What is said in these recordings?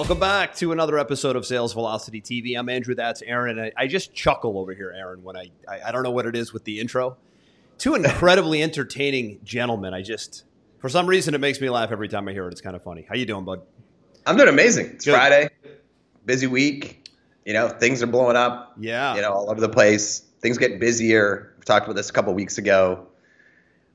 Welcome back to another episode of Sales Velocity TV. I'm Andrew. That's Aaron, and I, I just chuckle over here, Aaron, when I, I I don't know what it is with the intro. Two incredibly entertaining gentlemen. I just for some reason it makes me laugh every time I hear it. It's kind of funny. How you doing, bud? I'm doing amazing. It's Good. Friday, busy week. You know, things are blowing up. Yeah. You know, all over the place. Things get busier. We talked about this a couple weeks ago.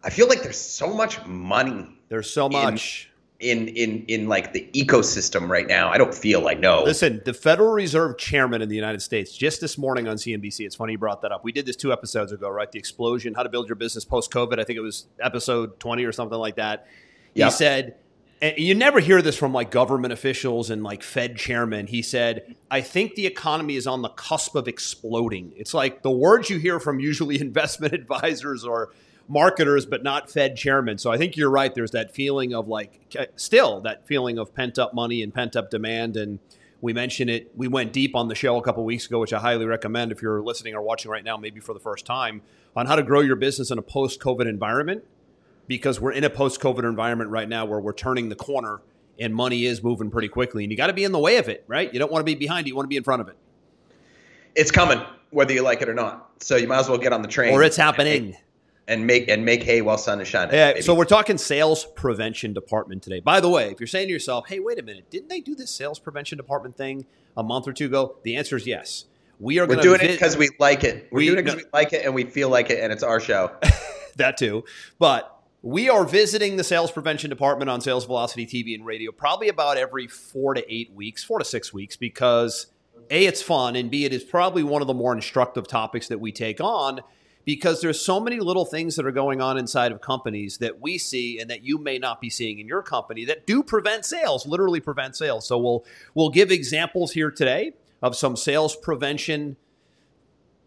I feel like there's so much money There's so much. In in in like the ecosystem right now. I don't feel like no. Listen, the Federal Reserve Chairman in the United States, just this morning on CNBC, it's funny you brought that up. We did this two episodes ago, right? The explosion, how to build your business post COVID. I think it was episode 20 or something like that. He Yep. said, and you never hear this from like government officials and like Fed chairman. He said, I think the economy is on the cusp of exploding. It's like the words you hear from usually investment advisors or marketers, but not Fed chairman. So I think you're right. There's that feeling of like, still that feeling of pent up money and pent up demand. And we mentioned it. We went deep on the show a couple weeks ago, which I highly recommend if you're listening or watching right now, maybe for the first time, on how to grow your business in a post COVID environment because we're in a post COVID environment right now where we're turning the corner and money is moving pretty quickly. And you got to be in the way of it, right? You don't want to be behind it, you want to be in front of it. it's coming, whether you like it or not. So you might as well get on the train. Or it's happening. And make and make hay while sun is shining. Yeah, baby. so we're talking sales prevention department today. By the way, if you're saying to yourself, "Hey, wait a minute, didn't they do this sales prevention department thing a month or two ago?" The answer is yes. We are we're doing to it because we like it. We're We- doing it because we like it and we feel like it, and it's our show. that too. But we are visiting the sales prevention department on Sales Velocity TV and radio probably about every four to eight weeks, four to six weeks, because A, it's fun, and B, it is probably one of the more instructive topics that we take on because there's so many little things that are going on inside of companies that we see and that you may not be seeing in your company that do prevent sales, literally prevent sales. So we'll we'll give examples here today of some sales prevention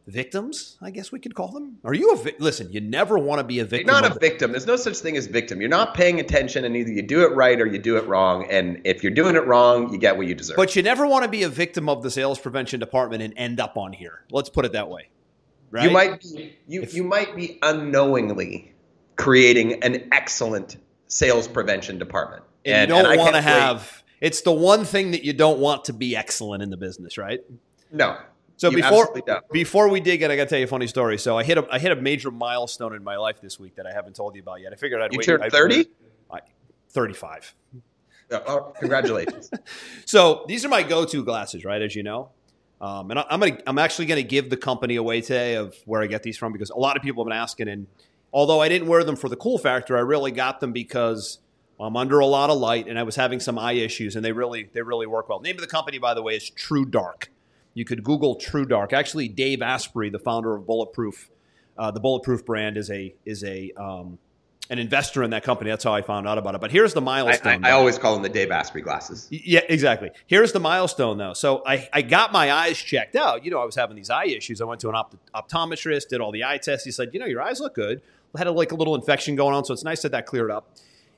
victims, I guess we could call them. Are you a vi- listen? You never want to be a You're victim. not of a victim. There's no such thing as victim. You're not paying attention, and either you do it right or you do it wrong. And if you're doing it wrong, you get what you deserve. But you never want to be a victim of the sales prevention department and end up on here. Let's put it that way. Right? You might be you you might be unknowingly creating an excellent sales prevention department. and, you don't want to can't wait- have. It's the one thing that you don't want to be excellent in the business, right? no. So before before we dig in, I got to tell you a funny story. So I hit a I hit a major milestone in my life this week that I haven't told you about yet. I figured I'd You wait. turned 30? Thirty-five. Oh, oh, congratulations. So these are my go-to glasses, right? As you know, um, and I, I'm gonna, I'm actually to give the company away today of where I get these from because a lot of people have been asking. And although I didn't wear them for the cool factor, I really got them because I'm under a lot of light and I was having some eye issues, and they really, they really work well. Name of the company, by the way, is True Dark. You could Google True Dark. Actually, Dave Asprey, the founder of Bulletproof, uh, the Bulletproof brand, is a is a um, an investor in that company. That's how I found out about it. But here's the I, milestone. I, I always call them the Dave Asprey glasses. Yeah, exactly. Here's the milestone, though. So I, I got my eyes checked out. You know, I was having these eye issues. I went to an opt- optometrist, did all the eye tests. He said, you know, your eyes look good. I had a, like a little infection going on, so it's nice that that cleared up.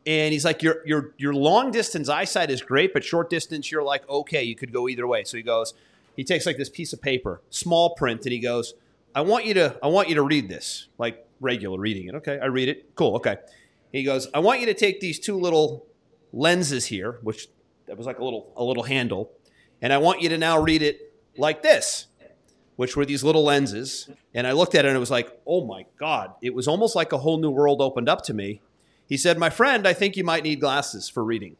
And he's like, your your your long distance eyesight is great, but short distance, you're like, okay, you could go either way. So he goes, he takes like this piece of paper, small print, and he goes, I want you to I want you to read this like regular reading it. Okay, I read it. Cool. Okay. He goes, I want you to take these two little lenses here, which that was like a little a little handle, and I want you to now read it like this, which were these little lenses. And I looked at it and it was like, oh my god! It was almost like a whole new world opened up to me. He said, "My friend, I think you might need glasses for reading."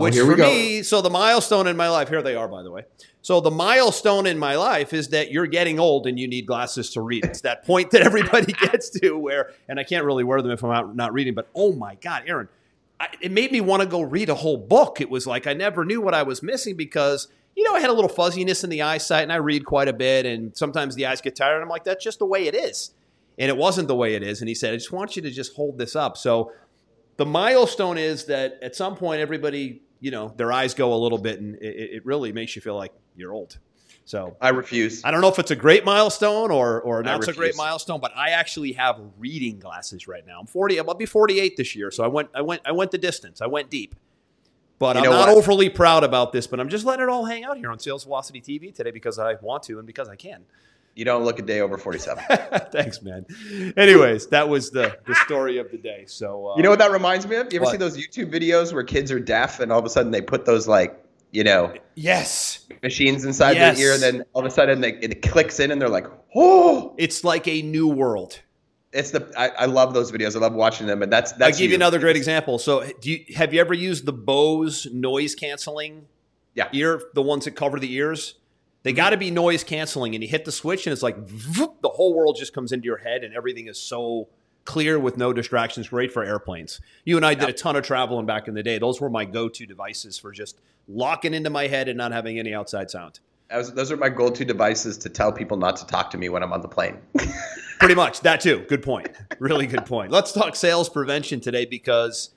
Oh, Which we for go. me, so the milestone in my life, here they are, by the way. So the milestone in my life is that you're getting old and you need glasses to read. It's that point that everybody gets to where, and I can't really wear them if I'm out not reading, but oh my God, Aaron, I, it made me want to go read a whole book. It was like I never knew what I was missing because, you know, I had a little fuzziness in the eyesight and I read quite a bit and sometimes the eyes get tired. And I'm like, that's just the way it is. And it wasn't the way it is. And he said, I just want you to just hold this up. So the milestone is that at some point everybody you know their eyes go a little bit and it, it really makes you feel like you're old So I refuse. I don't know if it's a great milestone or or not so great milestone, but I actually have reading glasses right now. I'm 40. I'll be 48 this year, so I went I went I went the distance. I went deep. But You I'm not what? overly proud about this, but I'm just letting it all hang out here on Sales Velocity TV today because I want to and because I can. You don't look a day over 47. Thanks, man. Anyways, that was the the story of the day. So uh, You know what that reminds me of? You ever What? see those YouTube videos where kids are deaf and all of a sudden they put those like, you know, Yes, machines inside Yes. their ear and then all of a sudden they, it clicks in and they're like, oh, it's like a new world. it's the, I, I love those videos. I love watching them. And that's, that's. I'll give you another great example. So, do you have you ever used the Bose noise canceling Yeah. ear, the ones that cover the ears? They mm-hmm. got to be noise canceling, and you hit the switch, and it's like the whole world just comes into your head, and everything is so clear with no distractions. Great for airplanes. You and I did a ton of traveling back in the day. Those were my go-to devices for just locking into my head and not having any outside sound. Was, those are my go-to devices to tell people not to talk to me when I'm on the plane. Pretty much that too. Good point. Really good point. Let's talk sales prevention today because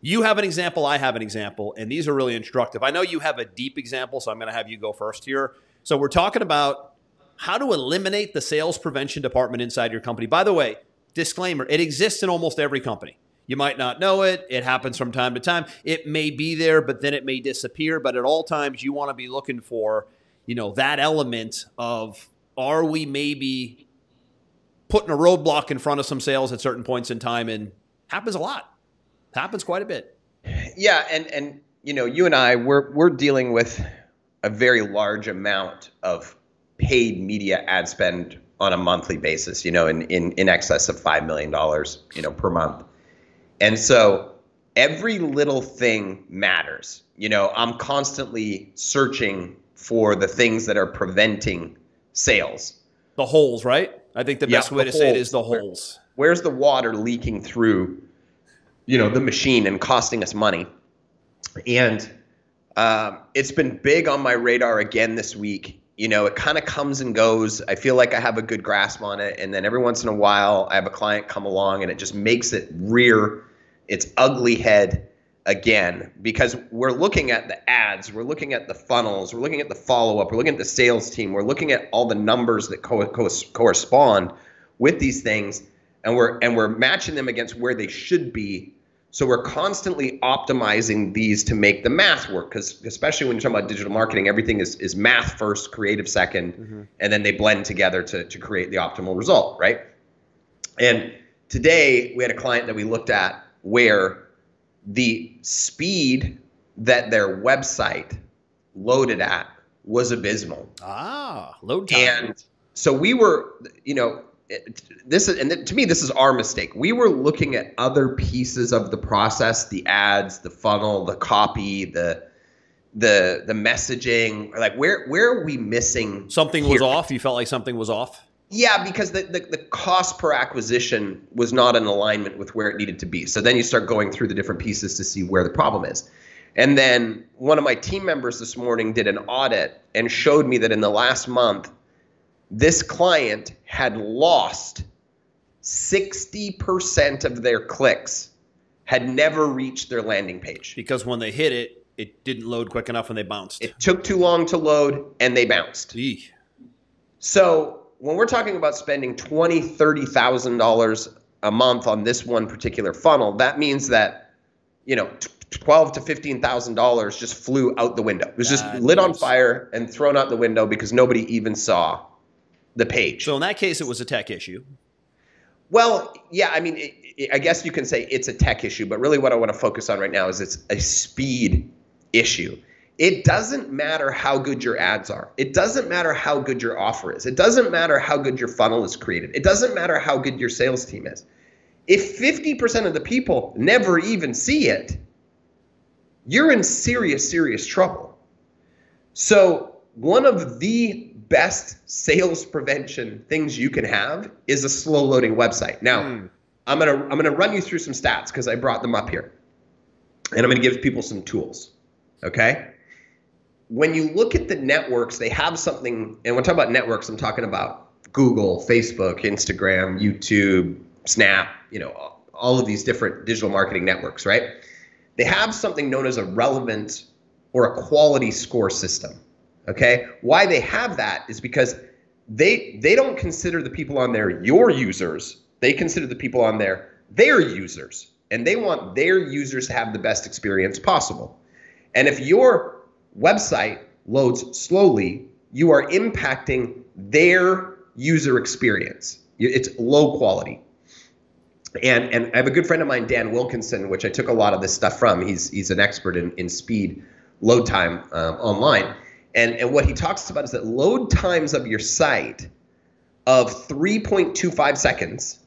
you have an example, I have an example, and these are really instructive. I know you have a deep example, so I'm going to have you go first here. So we're talking about how to eliminate the sales prevention department inside your company. By the way, disclaimer, it exists in almost every company. You might not know it. It happens from time to time. It may be there, but then it may disappear. But at all times, you want to be looking for, you know, that element of are we maybe putting a roadblock in front of some sales at certain points in time and happens a lot. Happens quite a bit. Yeah, and and you know, you and I we're we're dealing with a very large amount of paid media ad spend on a monthly basis, you know, in in, in excess of 5 million dollars, you know, per month. And so every little thing matters. You know, I'm constantly searching for the things that are preventing sales. The holes, right? I think the Yeah, best way the to say it holes. the Where- holes. where's the water leaking through you know the machine and costing us money and um, it's been big on my radar again this week. You know it kind of comes and goes. I feel like i have a good grasp on it and then every once in a while i have a client come along and it just makes it rear its ugly head again. Because we're looking at the ads we're looking at the funnels we're looking at the follow-up we're looking at the sales team we're looking at all the numbers that co- co- correspond with these things and we're and we're matching them against where they should be so we're constantly optimizing these to make the math work because especially when you're talking about digital marketing everything is, is math first creative 2nd and then they blend together to, to create the optimal result right? And today we had a client that we looked at where the speed that their website loaded at was abysmal. Ah, load time. and so we were, you know, this is, and to me, this is our mistake. We were looking at other pieces of the process, the ads, the funnel, the copy, the the the messaging. Like where where are we missing? something here? was off. You felt like something was off. Yeah, because the, the the cost per acquisition was not in alignment with where it needed to be. So then you start going through the different pieces to see where the problem is. And then one of my team members this morning did an audit and showed me that in the last month, this client had lost 60% of their clicks had never reached their landing page. Because when they hit it, it didn't load quick enough and they bounced. It took too long to load and they bounced. Eeh. So when we're talking about spending twenty, thirty thousand dollars a month on this one particular funnel, that means that you know twelve to fifteen thousand dollars just flew out the window. It was just That lit on fire and thrown out the window because nobody even saw the page. So in that case, it was a tech issue. Well, yeah, I mean, it, it, I guess you can say it's a tech issue, but really what I want to focus on right now is it's a speed issue. It doesn't matter how good your ads are. It doesn't matter how good your offer is. It doesn't matter how good your funnel is created. It doesn't matter how good your sales team is. If 50% of the people never even see it, you're in serious, serious trouble. So, one of the best sales prevention things you can have is a slow loading website. Now, Hmm. I'm gonna I'm gonna run you through some stats because I brought them up here, and I'm gonna give people some tools. Okay. When you look at the networks, they have something, and when I talk about networks, I'm talking about Google, Facebook, Instagram, YouTube, Snap, you know, all of these different digital marketing networks, right? They have something known as a relevant or a quality score system. Okay? Why they have that is because they they don't consider the people on there your users. They consider the people on there their users. And they want their users to have the best experience possible. And if your website loads slowly, you are impacting their user experience. It's low quality. And and I have a good friend of mine, Dan Wilkinson, which I took a lot of this stuff from. He's he's an expert in, in speed load time um, online. And, and what he talks about is that load times of your site of 3.25 seconds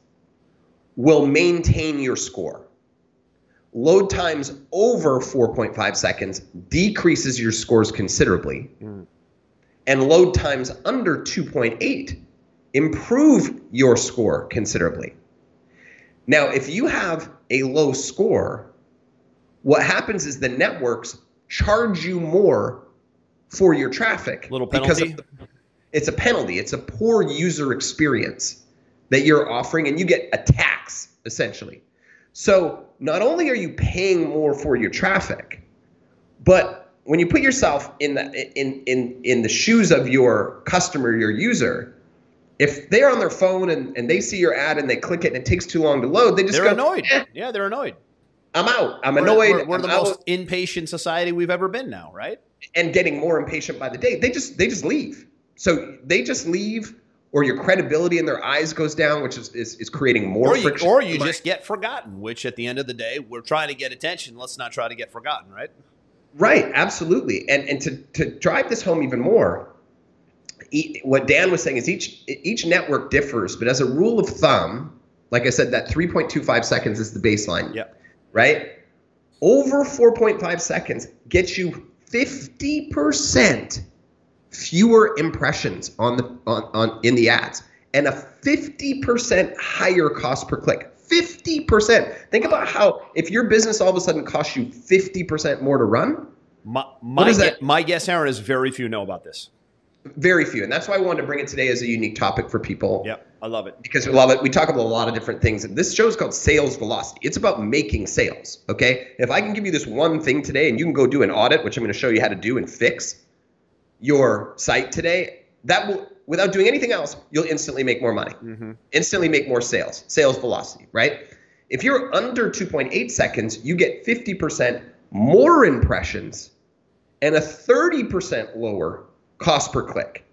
will maintain your score. Load times over 4.5 seconds decreases your scores considerably. Mm. And load times under 2.8 improve your score considerably. Now, if you have a low score, what happens is the networks charge you more for your traffic. Little penalty. The, it's a penalty. It's a poor user experience that you're offering, and you get a tax essentially. So not only are you paying more for your traffic, but when you put yourself in the in in in the shoes of your customer, your user, if they're on their phone and, and they see your ad and they click it and it takes too long to load, they just they're go, annoyed. Eh, yeah, they're annoyed. I'm out. I'm we're, annoyed. We're, we're I'm the out. most impatient society we've ever been now, right? And getting more impatient by the day. They just they just leave. So they just leave, or your credibility in their eyes goes down, which is is, is creating more or you, friction. Or you just get forgotten, which at the end of the day, we're trying to get attention. Let's not try to get forgotten, right? Right, absolutely. And and to to drive this home even more, what Dan was saying is each each network differs, but as a rule of thumb, like I said, that 3.25 seconds is the baseline. Yep right? Over 4.5 seconds gets you 50% fewer impressions on the on, on in the ads and a 50% higher cost per click. 50%. Think about how if your business all of a sudden costs you 50% more to run. My, my, that? my guess, Aaron, is very few know about this. Very few. And that's why I wanted to bring it today as a unique topic for people. Yeah, I love it. Because we love it. We talk about a lot of different things. And This show is called Sales Velocity. It's about making sales. Okay. If I can give you this one thing today and you can go do an audit, which I'm going to show you how to do and fix your site today, that will, without doing anything else, you'll instantly make more money, mm-hmm. instantly make more sales, sales velocity, right? If you're under 2.8 seconds, you get 50% more impressions and a 30% lower cost per click.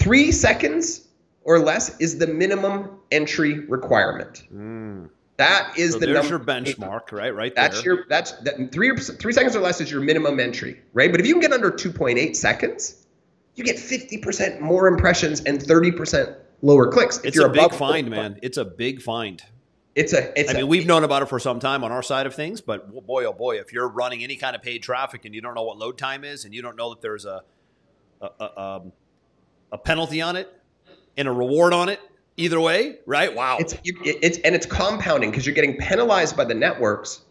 Three seconds or less is the minimum entry requirement. Mm. That is so the there's your benchmark, right? Right. That's there. your that's that three three seconds or less is your minimum entry, right? But if you can get under 2.8 seconds, you get 50% more impressions and 30% lower clicks. If it's a big find, man. It's a big find. It's a. It's I mean, we've known about it for some time on our side of things, but boy, oh boy, if you're running any kind of paid traffic and you don't know what load time is, and you don't know that there's a a, a, um, a penalty on it and a reward on it, either way, right? Wow. It's it's and it's compounding because you're getting penalized by the networks,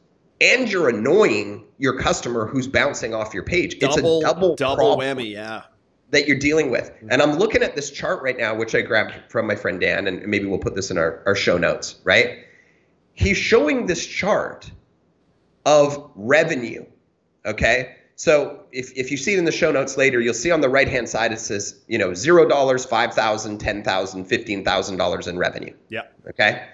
and you're annoying your customer who's bouncing off your page. Double, it's a double double whammy, yeah. That you're dealing with. Mm-hmm. And I'm looking at this chart right now, which I grabbed from my friend Dan, and maybe we'll put this in our, our show notes, right? he's showing this chart of revenue. Okay. So if, if you see it in the show notes later, you'll see on the right hand side it says, you know, zero dollars, five thousand, ten thousand, fifteen thousand dollars in revenue. Yeah. Okay.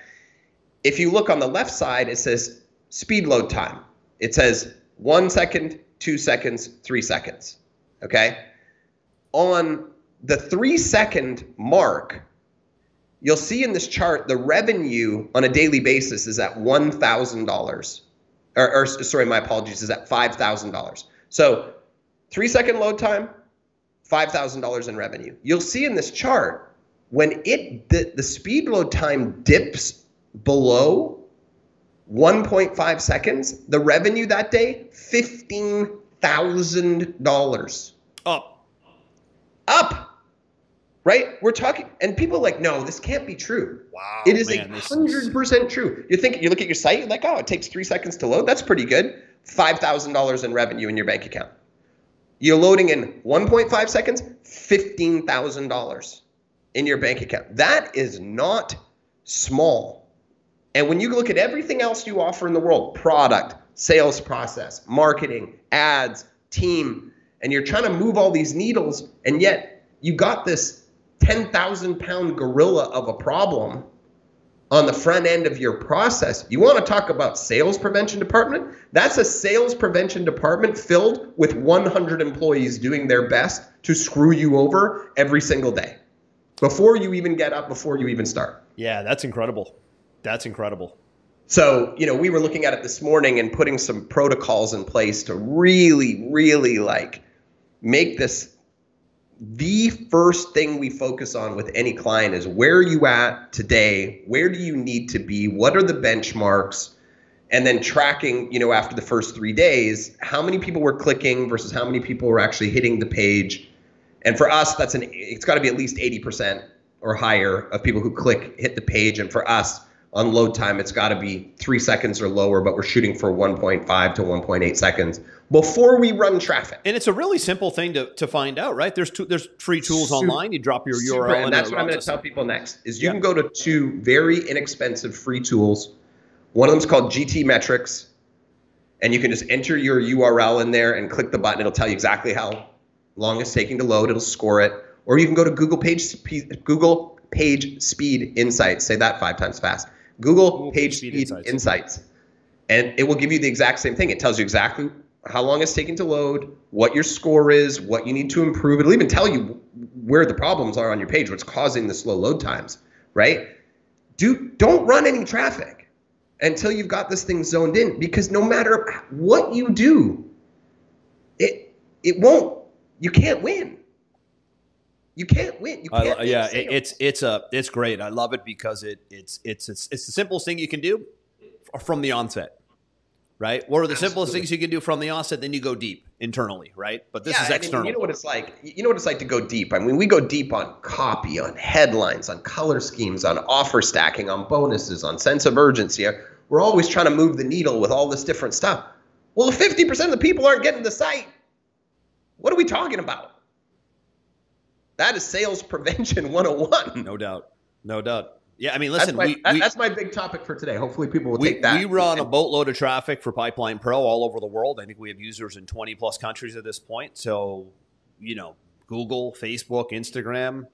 If you look on the left side, it says speed load time. It says one second, two seconds, three seconds. Okay. On the three second mark, you'll see in this chart the revenue on a daily basis is at $1,000. Or, or, sorry, my apologies, is at $5,000. So three second load time, $5,000 in revenue. You'll see in this chart when it the, the speed load time dips below 1.5 seconds, the revenue that day, $15,000. Up. Up right? We're talking, and people are like, no, this can't be true. Wow, it is a hundred percent true. You think you look at your site, you're like, oh, it takes three seconds to load. That's pretty good. Five thousand dollars in revenue in your bank account. You're loading in 1.5 seconds, fifteen thousand dollars in your bank account. That is not small. And when you look at everything else you offer in the world, product, sales process, marketing, ads, team, and you're trying to move all these needles, and yet you got this 10,000 pound gorilla of a problem on the front end of your process. You want to talk about sales prevention department? That's a sales prevention department filled with 100 employees doing their best to screw you over every single day before you even get up, before you even start. Yeah, that's incredible. That's incredible. So, you know, we were looking at it this morning and putting some protocols in place to really, really like make this the first thing we focus on with any client is where are you at today? Where do you need to be? What are the benchmarks? And then tracking, you know, after the first three days, how many people were clicking versus how many people were actually hitting the page. And for us, that's an it's got to be at least 80% or higher of people who click hit the page. And for us, on load time, it's got to be three seconds or lower, but we're shooting for 1.5 to 1.8 seconds before we run traffic. And it's a really simple thing to, to find out, right? There's two, there's free tools super, online. You drop your super, URL, and that's what I'm going to tell people next. Is you yeah. can go to two very inexpensive free tools. One of them is called Metrics, and you can just enter your URL in there and click the button. It'll tell you exactly how long it's taking to load. It'll score it. Or you can go to Google Page Google Page Speed Insights. Say that five times fast. Google, Google Page Speed, Insights. Insights. And it will give you the exact same thing. It tells you exactly how long it's taking to load, what your score is, what you need to improve. It'll even tell you where the problems are on your page, what's causing the slow load times, right? Do don't run any traffic until you've got this thing zoned in because no matter what you do, it it won't you can't win. You can't win. You can't uh, yeah, it's it's a it's great. I love it because it it's it's it's it's the simplest thing you can do from the onset, right? What are the Absolutely. simplest things you can do from the onset? Then you go deep internally, right? But this yeah, is external. I mean, you know what it's like. You know what it's like to go deep. I mean, we go deep on copy, on headlines, on color schemes, on offer stacking, on bonuses, on sense of urgency. We're always trying to move the needle with all this different stuff. Well, if 50% of the people aren't getting the site, what are we talking about? That is sales prevention 101. No doubt. No doubt. Yeah, I mean, listen, that's my, we, that, we, that's my big topic for today. Hopefully, people will we, take that. We run a boatload of traffic for Pipeline Pro all over the world. I think we have users in 20 plus countries at this point. So, you know, Google, Facebook, Instagram,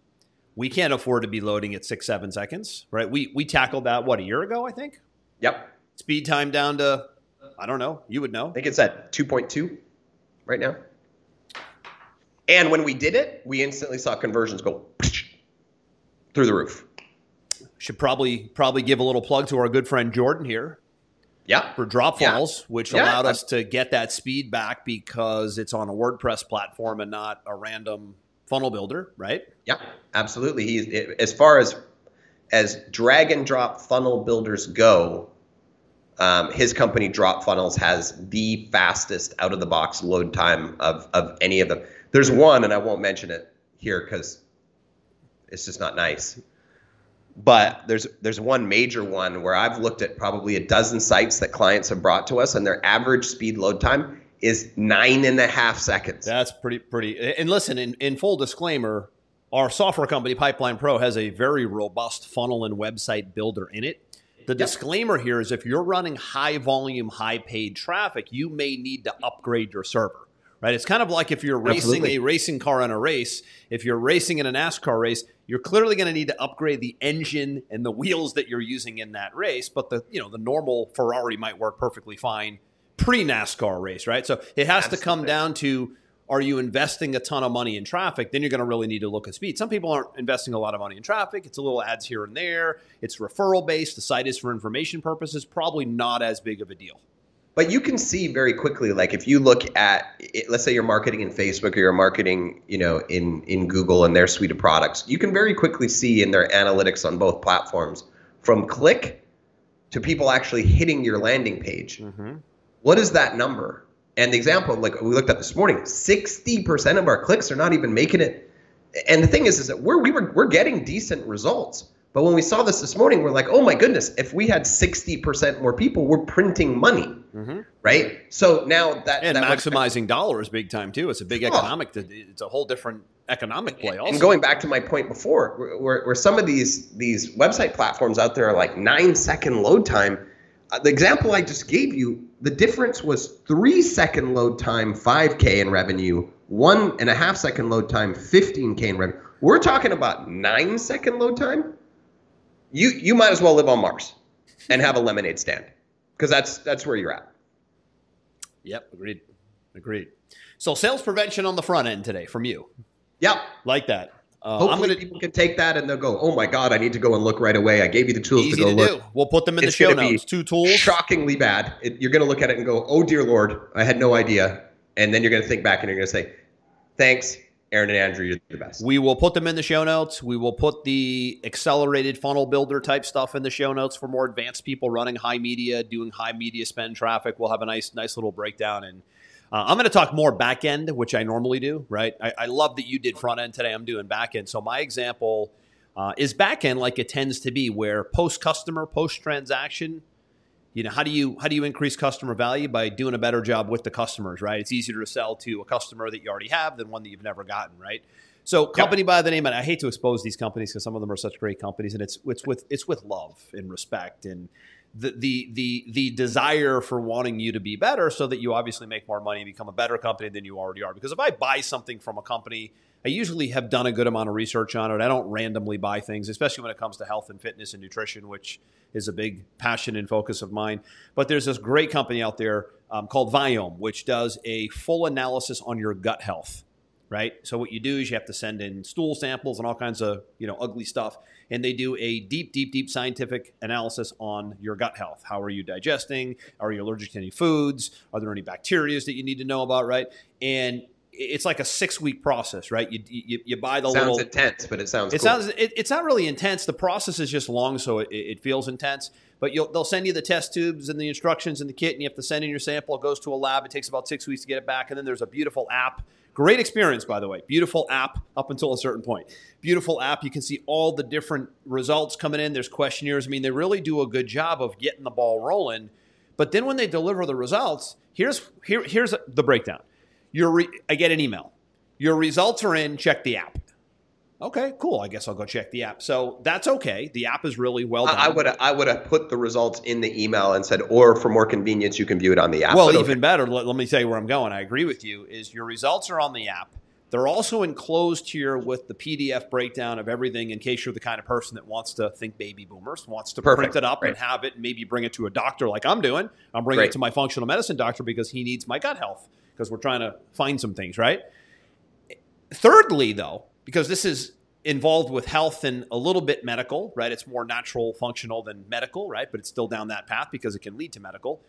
we can't afford to be loading at six, seven seconds, right? We we tackled that what a year ago, I think. Yep. Speed time down to, I don't know. You would know. I think it's at 2.2 right now. And when we did it, we instantly saw conversions go through the roof. Should probably probably give a little plug to our good friend Jordan here. Yeah. For drop funnels, yeah. which yeah. allowed us to get that speed back because it's on a WordPress platform and not a random funnel builder, right? Yeah, absolutely. He's as far as as drag and drop funnel builders go, um, his company Drop Funnels has the fastest out of the box load time of of any of them. There's one, and I won't mention it here because it's just not nice. But there's there's one major one where I've looked at probably a dozen sites that clients have brought to us, and their average speed load time is nine and a half seconds. That's pretty pretty. And listen, in, in full disclaimer, our software company Pipeline Pro has a very robust funnel and website builder in it. The yep. disclaimer here is if you're running high volume, high paid traffic, you may need to upgrade your server right? It's kind of like if you're racing Absolutely. a racing car in a race. If you're racing in a NASCAR race, you're clearly going to need to upgrade the engine and the wheels that you're using in that race. But the you know the normal Ferrari might work perfectly fine pre NASCAR race, right? So it has Absolutely. to come down to are you investing a ton of money in traffic? Then you're going to really need to look at speed. Some people aren't investing a lot of money in traffic. It's a little ads here and there. It's referral based. The site is for information purposes. Probably not as big of a deal. But you can see very quickly, like if you look at, it, let's say you're marketing in Facebook or you're marketing, you know, in in Google and their suite of products, you can very quickly see in their analytics on both platforms, from click to people actually hitting your landing page. Mm-hmm. What is that number? And the example, like we looked at this morning, 60% of our clicks are not even making it. And the thing is, is that we're we were we're getting decent results. But when we saw this this morning, we're like, oh my goodness, if we had 60% more people, we're printing money, mm-hmm. right? So now that. And that maximizing dollars big time too. It's a big economic, oh. it's a whole different economic play also. And going back to my point before, where, where some of these, these website platforms out there are like nine second load time, uh, the example I just gave you, the difference was three second load time, 5K in revenue, one and a half second load time, 15K in revenue. We're talking about nine second load time. You you might as well live on Mars and have a lemonade stand because that's that's where you're at. Yep, agreed. Agreed. So sales prevention on the front end today from you. Yep. Like that. Uh, Hopefully, gonna, people can take that and they'll go, "Oh my God, I need to go and look right away." I gave you the tools to go to look. Do. We'll put them in it's the show notes. Two tools. Shockingly bad. It, you're going to look at it and go, "Oh dear Lord, I had no idea," and then you're going to think back and you're going to say, "Thanks, Aaron and Andrew, you're the best." We will put them in the show notes. We will put the accelerated funnel builder type stuff in the show notes for more advanced people running high media, doing high media spend traffic. We'll have a nice, nice little breakdown and uh, I'm going to talk more back end, which I normally do, right? I, I, love that you did front end today. I'm doing back end. So my example uh, is back end like it tends to be, where post customer, post transaction, you know, how do you how do you increase customer value by doing a better job with the customers, right? It's easier to sell to a customer that you already have than one that you've never gotten, right? So, company yep. by the name, and I hate to expose these companies because some of them are such great companies, and it's it's with it's with love and respect and the, the the the desire for wanting you to be better so that you obviously make more money and become a better company than you already are because if i buy something from a company i usually have done a good amount of research on it i don't randomly buy things especially when it comes to health and fitness and nutrition which is a big passion and focus of mine but there's this great company out there um, called viome which does a full analysis on your gut health right? So what you do is you have to send in stool samples and all kinds of you know ugly stuff, and they do a deep, deep, deep scientific analysis on your gut health. How are you digesting? Are you allergic to any foods? Are there any bacteria that you need to know about, right? And it's like a six week process, right? You, you, you buy the sounds little. Sounds intense, but it sounds. It cool. sounds. It, it's not really intense. The process is just long, so it, it feels intense. But they'll send you the test tubes and the instructions and the kit, and you have to send in your sample. It goes to a lab. It takes about six weeks to get it back, and then there's a beautiful app Great experience, by the way. Beautiful app up until a certain point. Beautiful app. You can see all the different results coming in. There's questionnaires. I mean, they really do a good job of getting the ball rolling. But then when they deliver the results, here's here, here's the breakdown. Your re- I get an email. Your results are in. Check the app. Okay, cool. I guess I'll go check the app. So that's okay. The app is really well done. I would I would have put the results in the email and said, or for more convenience, you can view it on the app. Well, even okay. better. Let, let, me tell you where I'm going. I agree with you. Is your results are on the app. They're also enclosed here with the PDF breakdown of everything in case you're the kind of person that wants to think baby boomers, wants to Perfect. print it up right. and have it, and maybe bring it to a doctor like I'm doing. I'm bringing it to my functional medicine doctor because he needs my gut health because we're trying to find some things, right? Thirdly, though, because this is involved with health and a little bit medical, right? It's more natural functional than medical, right? But it's still down that path because it can lead to medical.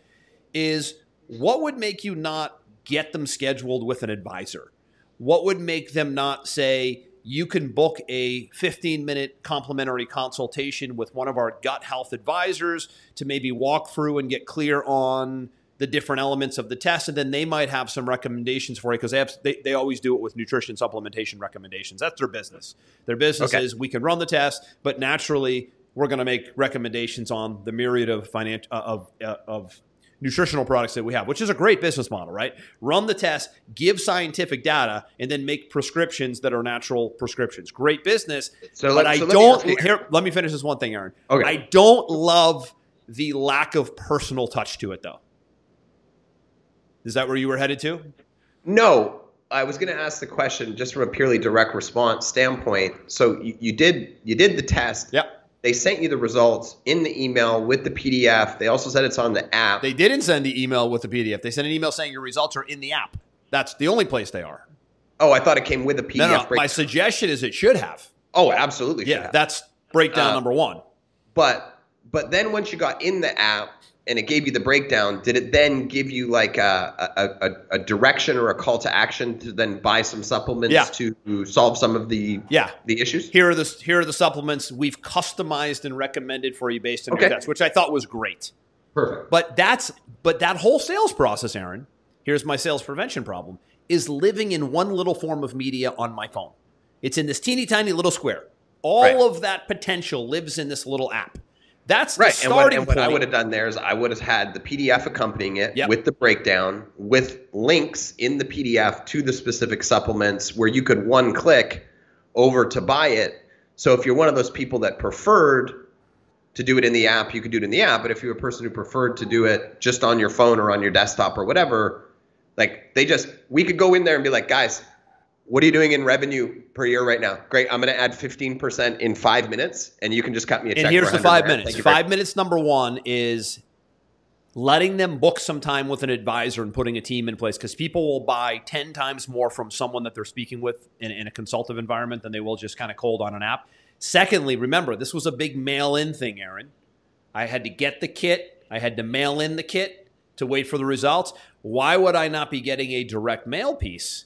Is what would make you not get them scheduled with an advisor? What would make them not say, you can book a 15 minute complimentary consultation with one of our gut health advisors to maybe walk through and get clear on the different elements of the test, and then they might have some recommendations for you because they, have, they they always do it with nutrition supplementation recommendations. That's their business. Their business okay. is we can run the test, but naturally we're going to make recommendations on the myriad of financial uh, of uh, of nutritional products that we have, which is a great business model, right? Run the test, give scientific data, and then make prescriptions that are natural prescriptions. Great business. So but I so don't. Let me, here, let me finish this one thing, Aaron. Okay. I don't love the lack of personal touch to it, though. Is that where you were headed to? No, I was going to ask the question just from a purely direct response standpoint. So you, you did you did the test. Yep. They sent you the results in the email with the PDF. They also said it's on the app. They didn't send the email with the PDF. They sent an email saying your results are in the app. That's the only place they are. Oh, I thought it came with a PDF. No, no. My suggestion is it should have. Oh, absolutely. Yeah, that's breakdown uh, number one. But but then once you got in the app, and it gave you the breakdown, did it then give you like a, a, a, a direction or a call to action to then buy some supplements yeah. to solve some of the yeah the issues? Here are the here are the supplements we've customized and recommended for you based on okay. your test, which I thought was great. Perfect. But that's but that whole sales process, Aaron. Here's my sales prevention problem: is living in one little form of media on my phone. It's in this teeny tiny little square. All right. of that potential lives in this little app. That's right. and what, and what I would have done there is I would have had the PDF accompanying it yep. with the breakdown, with links in the PDF to the specific supplements where you could one click over to buy it. So if you're one of those people that preferred to do it in the app, you could do it in the app. But if you're a person who preferred to do it just on your phone or on your desktop or whatever, like they just, we could go in there and be like, guys, what are you doing in revenue per year right now? Great. I'm going to add 15% in five minutes and you can just cut me a check. And here's the five grand. minutes. Five minutes number one is letting them book some time with an advisor and putting a team in place because people will buy 10 times more from someone that they're speaking with in, in a consultative environment than they will just kind of cold on an app. Secondly, remember, this was a big mail in thing, Aaron. I had to get the kit, I had to mail in the kit to wait for the results. Why would I not be getting a direct mail piece?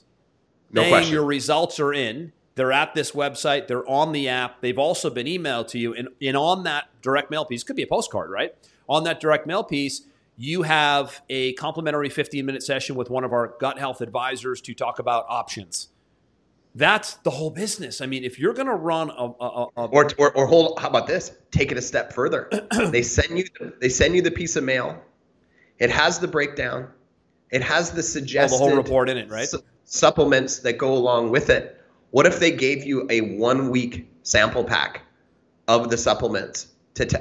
No question. your results are in. They're at this website. They're on the app. They've also been emailed to you. And, and on that direct mail piece, could be a postcard, right? On that direct mail piece, you have a complimentary 15 minute session with one of our gut health advisors to talk about options. That's the whole business. I mean, if you're going to run a, a, a or, or, or hold how about this take it a step further they send you they send you the piece of mail it has the breakdown it has the oh, suggested the whole report in it, right? su- supplements that go along with it what if they gave you a one week sample pack of the supplements to te-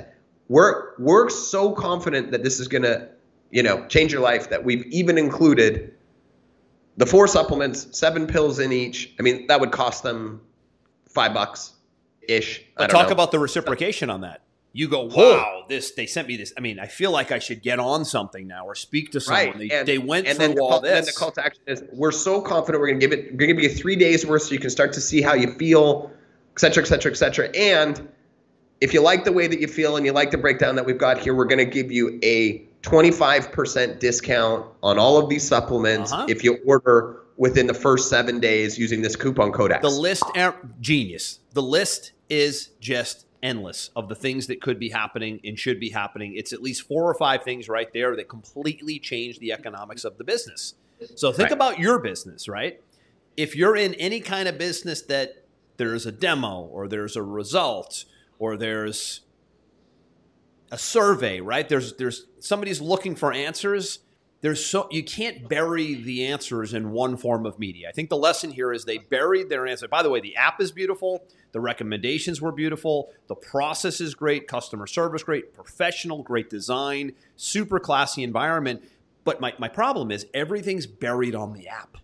we're we're so confident that this is going to you know change your life that we've even included the four supplements seven pills in each i mean that would cost them five bucks ish I But don't talk know. about the reciprocation on that. You go, wow, this they sent me this. I mean, I feel like I should get on something now or speak to someone. Right. They, and, they went and through then the all call, this. Then the call to action is we're so confident we're going to give it, we're going to give you three days worth so you can start to see how you feel, et cetera, et cetera, et cetera. And if you like the way that you feel and you like the breakdown that we've got here, we're going to give you a 25% discount on all of these supplements Uh-huh. if you order within the first seven days using this coupon code X. The list, Aaron- genius. The list is just endless of the things that could be happening and should be happening. It's at least four or five things right there that completely change the economics of the business. So think Right. about your business, right? If you're in any kind of business that there's a demo or there's a result or there's a survey, right? There's there's somebody's looking for answers. There's so you can't bury the answers in one form of media. I think the lesson here is they buried their answer. By the way, the app is beautiful. The recommendations were beautiful. The process is great. Customer service great. Professional, great design. Super classy environment. But my, my problem is everything's buried on the app.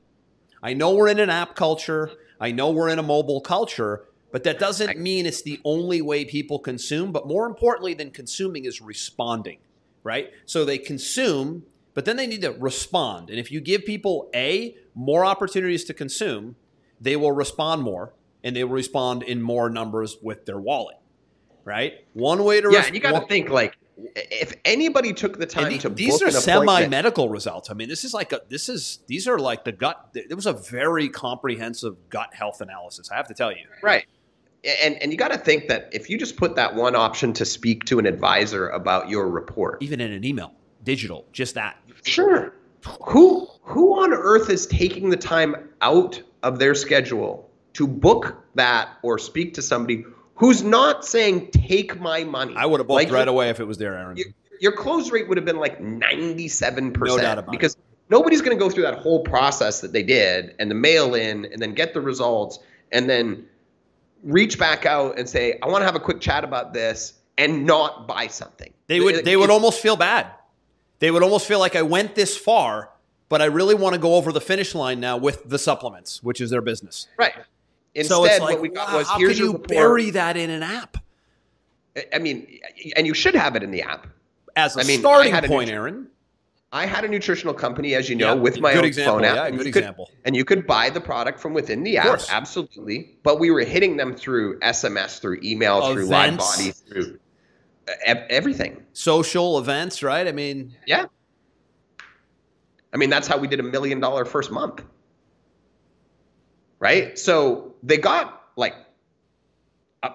I know we're in an app culture. I know we're in a mobile culture, but that doesn't mean it's the only way people consume. But more importantly than consuming is responding, right? So they consume, but then they need to respond. And if you give people A, more opportunities to consume, they will respond more and they will respond in more numbers with their wallet, right? One way to yeah, you got to think like if anybody took the time the- to these are semi-medical results. I mean, this is like a this is these are like the gut. It was a very comprehensive gut health analysis. I have to tell you. Right. And and you got to think that if you just put that one option to speak to an advisor about your report, Even in an email, digital, just that. sure. Who who on earth is taking the time out of their schedule to book that or speak to somebody who's not saying take my money? I would have booked Like, right away if it was there, Aaron. Your, your close rate would have been like 97% No doubt about it. because nobody's going to go through that whole process that they did and the mail in and then get the results and then reach back out and say, I want to have a quick chat about this and not buy something. They would It- they would it- almost feel bad. They would almost feel like I went this far, but I really want to go over the finish line now with the supplements, which is their business. right. Instead, so it's like, what we got wow, was how here's can you report. bury that in an app I mean, and you should have it in the app. as a I mean, starting point, nutri- Aaron? I had a nutritional company, as you know, Yeah, with my own example, phone app. yeah, and good you could- example. and you could buy the product from within the app, absolutely. But we were hitting them through SMS, through email, through live body, through everything. Social events, right? I mean, Yeah. I mean, that's how we did a million dollar first month. Right? So they got like uh,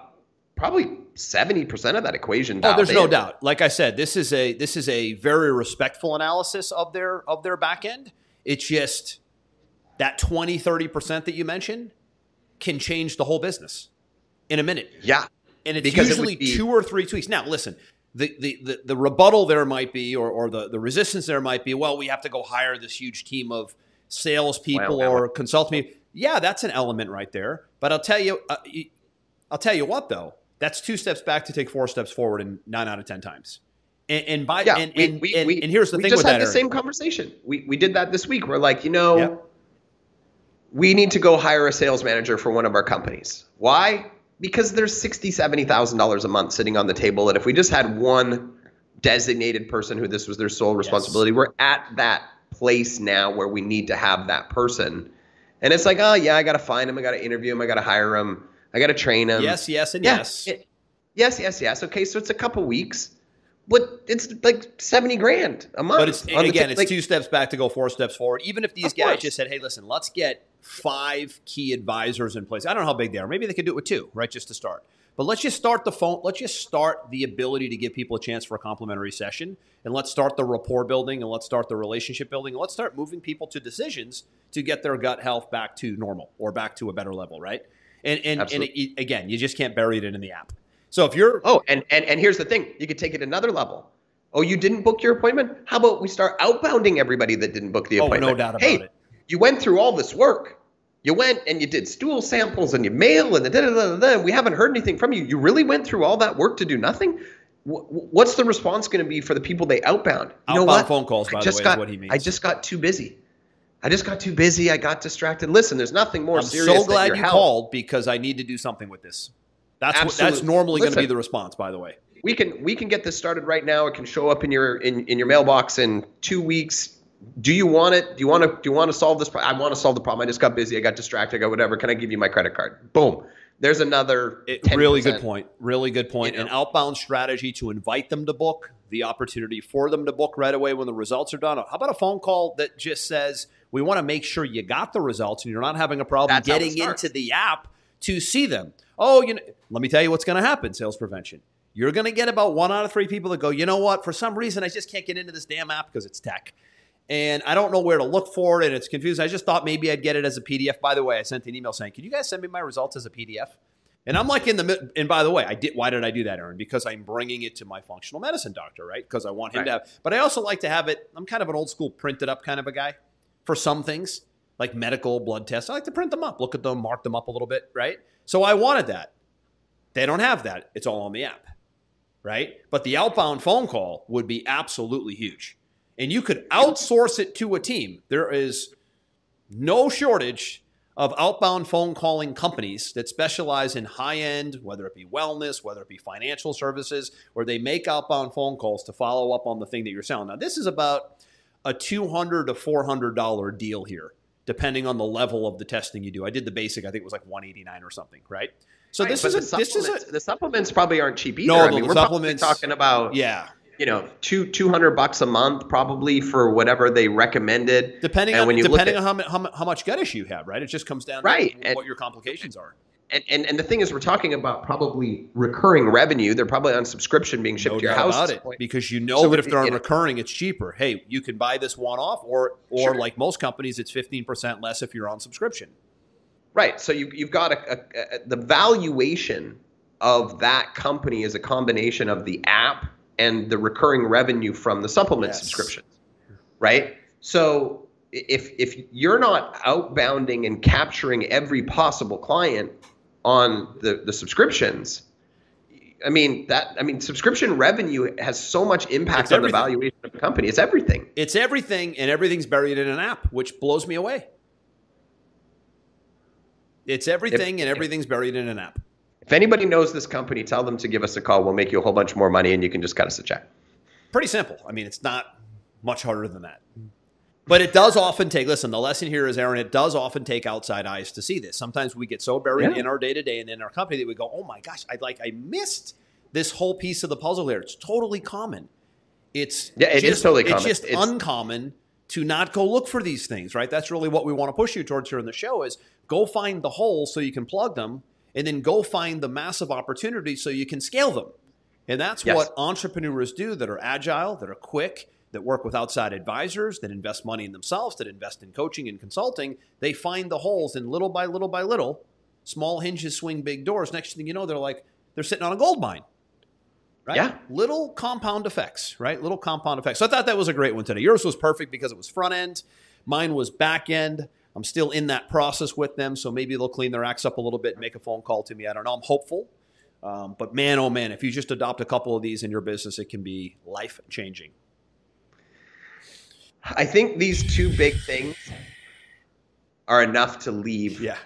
probably 70% of that equation. Oh, there's no doubt. Like I said, this is a this is a very respectful analysis of their of their back end. It's just that 20, 30% that you mentioned can change the whole business in a minute. Yeah. And it's Because usually would be- two or three tweaks. Now, listen, the, the, the, the rebuttal there might be, or, or the, the resistance there might be, well, we have to go hire this huge team of salespeople wow. or consult me. Yeah, that's an element right there. But I'll tell you, uh, I'll tell you what though, That's two steps back to take four steps forward in nine out of 10 times. And, and by Yeah, and, we- and, we- and, we- and here's the we thing just with had the Aaron. same conversation. We we did that this week. We're like, you know, Yep. we need to go hire a sales manager for one of our companies. Why? Because there's sixty, seventy thousand dollars a month sitting on the table, and if we just had one designated person who this was their sole responsibility, we're at that place now where we need to have that person. And it's like, oh yeah, I got to find him, I got to interview him, I got to hire him, I got to train him. Yes, yes, and Yeah, yes. it- yes, yes, yes. Okay, so it's a couple weeks, but it's like seventy grand a month. But it's again, t- it's like- two steps back to go four steps forward. Even if these guys course. just said, "Hey, listen, let's get five key advisors in place." I don't know how big they are. Maybe they could do it with two, right, just to start. But let's just start the phone. Let's just start the ability to give people a chance for a complimentary session, and let's start the rapport building, and let's start the relationship building, and let's start moving people to decisions to get their gut health back to normal or back to a better level, right? And and, and it, again, you just can't bury it in the app. So if you're Oh, and, and and here's the thing: you could take it another level. Oh, you didn't book your appointment? How about we start outbounding everybody that didn't book the appointment? Oh, no doubt about it. hey, it. You went through all this work. You went and you did stool samples and you mail and da da da da. da. We haven't heard anything from you. You really went through all that work to do nothing. Wh- What's the response going to be for the people they outbound? You know Outbound what? phone calls, I by the just way, is got, what he means. I just got too busy. I just got too busy. I got distracted. Listen, there's nothing more I'm serious so than glad you health. called because I need to do something with this. That's what, that's normally going to be the response. By the way, we can we can get this started right now. It can show up in your in, in your mailbox in two weeks. Do you want it? Do you want to do you want to solve this? pro- I want to solve the problem. I just got busy. I got distracted. I got whatever. Can I give you my credit card? Boom. There's another. It- really good point. Really good point. You know? An outbound strategy to invite them to book, the opportunity for them to book right away when the results are done. How about a phone call that just says, "We want to make sure you got the results and you're not having a problem That's getting into the app to see them." Oh, you know, let me tell you what's going to happen. Sales prevention. You're going to get about one out of three people that go, you know what? For some reason, I just can't get into this damn app because it's tech. And I don't know where to look for it, and it's confusing. I just thought maybe I'd get it as a PDF. By the way, I sent an email saying, "Can you guys send me my results as a PDF?" And I'm like in the mid- and by the way, I did. Why did I do that, Aaron? Because I'm bringing it to my functional medicine doctor, right? Because I want him to have. But I also like to have it. I'm kind of an old school printed up kind of a guy for some things, like medical blood tests. I like to print them up, look at them, mark them up a little bit, right? So I wanted that. They don't have that. It's all on the app, right? But the outbound phone call would be absolutely huge, and you could outsource it to a team. There is no shortage of outbound phone calling companies that specialize in high end, whether it be wellness, whether it be financial services, where they make outbound phone calls to follow up on the thing that you're selling. Now, this is about a 200 to $400 deal here, depending on the level of the testing you do. I did the basic, I think it was like 189 or something, right? So Right, this is a, this is a the supplements probably aren't cheap either. No, I the mean, we're probably supplements- talking about yeah. you know two two hundred bucks a month probably for whatever they recommended. Depending And on when you depending at- on how, how, how much gut issue you have, right? It just comes down Right, to and- what your complications are. And, and and the thing is, we're talking about probably recurring revenue. They're probably on subscription being shipped no to your house. about it because you know So that if they're on know- recurring, it's cheaper. Hey, you can buy this one off, or or Sure. like most companies, it's fifteen percent less if you're on subscription. Right. So you, you've got a, a, a, the valuation of that company is a combination of the app and the recurring revenue from the supplement Yes. subscriptions. Right. So if if you're not outbounding and capturing every possible client on the, the subscriptions, I mean that I mean subscription revenue has so much impact It's on the valuation of the company. It's everything. It's everything, and everything's buried in an app, which blows me away. It's everything, and everything's buried in an app. If anybody knows this company, tell them to give us a call. We'll make you a whole bunch more money and you can just cut us a check. Pretty simple. I mean, it's not much harder than that. But it does often take, listen, the lesson here is, Aaron, it does often take outside eyes to see this. Sometimes we get so buried Yeah. in our day to day and in our company that we go, oh my gosh, I like, I missed this whole piece of the puzzle here. It's totally common. It's Yeah, it is just, totally It's common. just It's- uncommon to not go look for these things, right? That's really what we want to push you towards here in the show is go find the holes so you can plug them and then go find the massive opportunities so you can scale them. And that's Yes. what entrepreneurs do that are agile, that are quick, that work with outside advisors, that invest money in themselves, that invest in coaching and consulting. They find the holes and little by little by little, small hinges swing big doors. Next thing you know, they're like, they're sitting on a gold mine. Right? Yeah. Little compound effects, right? Little compound effects. So I thought that was a great one today. Yours was perfect because it was front end. Mine was back end. I'm still in that process with them, so maybe they'll clean their acts up a little bit and make a phone call to me. I don't know. I'm hopeful. Um, but man, oh man, if you just adopt a couple of these in your business, it can be life changing. I think these two big things are enough to leave Yeah.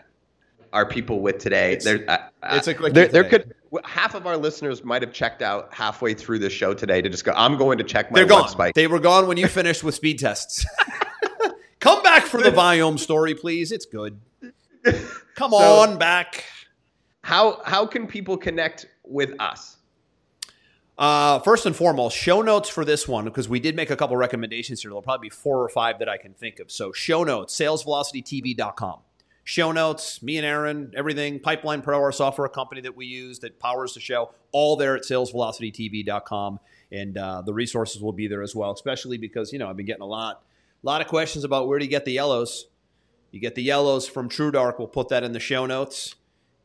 our people with today. It's- There, uh, it's a quick there, there could half of our listeners might have checked out halfway through the show today to just go. I'm going to check my They're gone. website. They were gone when you finished with speed tests. Come back for the Viome story, please. It's good. Come So- on back. how how can people connect with us? Uh, first and foremost, show notes for this one because we did make a couple recommendations here. There'll probably be four or five that I can think of. So, show notes, salesvelocitytv.com. Show notes, me and Aaron, everything, Pipeline Pro, our software company that we use that powers the show, all there at salesvelocitytv.com. And uh, the resources will be there as well, especially because, you know, I've been getting a lot, a lot of questions about where do you get the yellows. You get the yellows from TrueDark. We'll put that in the show notes.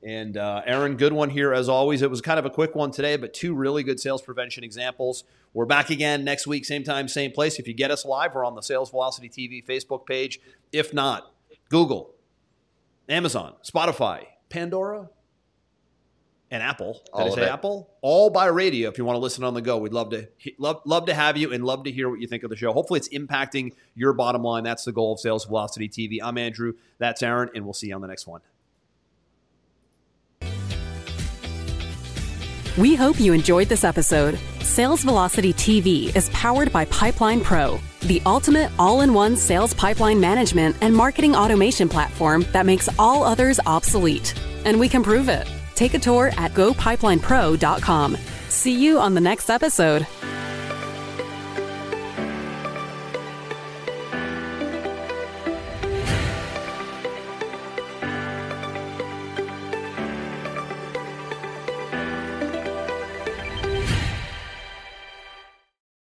And uh, Aaron, good one here as always. It was kind of a quick one today, but two really good sales prevention examples. We're back again next week, same time, same place. If you get us live, we're on the Sales Velocity TV Facebook page. If not, Google, Amazon, Spotify, Pandora, and Apple. Did All I say it. Apple? All by radio. If you want to listen on the go, we'd love to love love to have you and love to hear what you think of the show. Hopefully, it's impacting your bottom line. That's the goal of Sales Velocity TV. I'm Andrew. That's Aaron, and we'll see you on the next one. We hope you enjoyed this episode. Sales Velocity TV is powered by Pipeline Pro, the ultimate all in one sales pipeline management and marketing automation platform that makes all others obsolete. And we can prove it. Take a tour at gopipelinepro.com. See you on the next episode.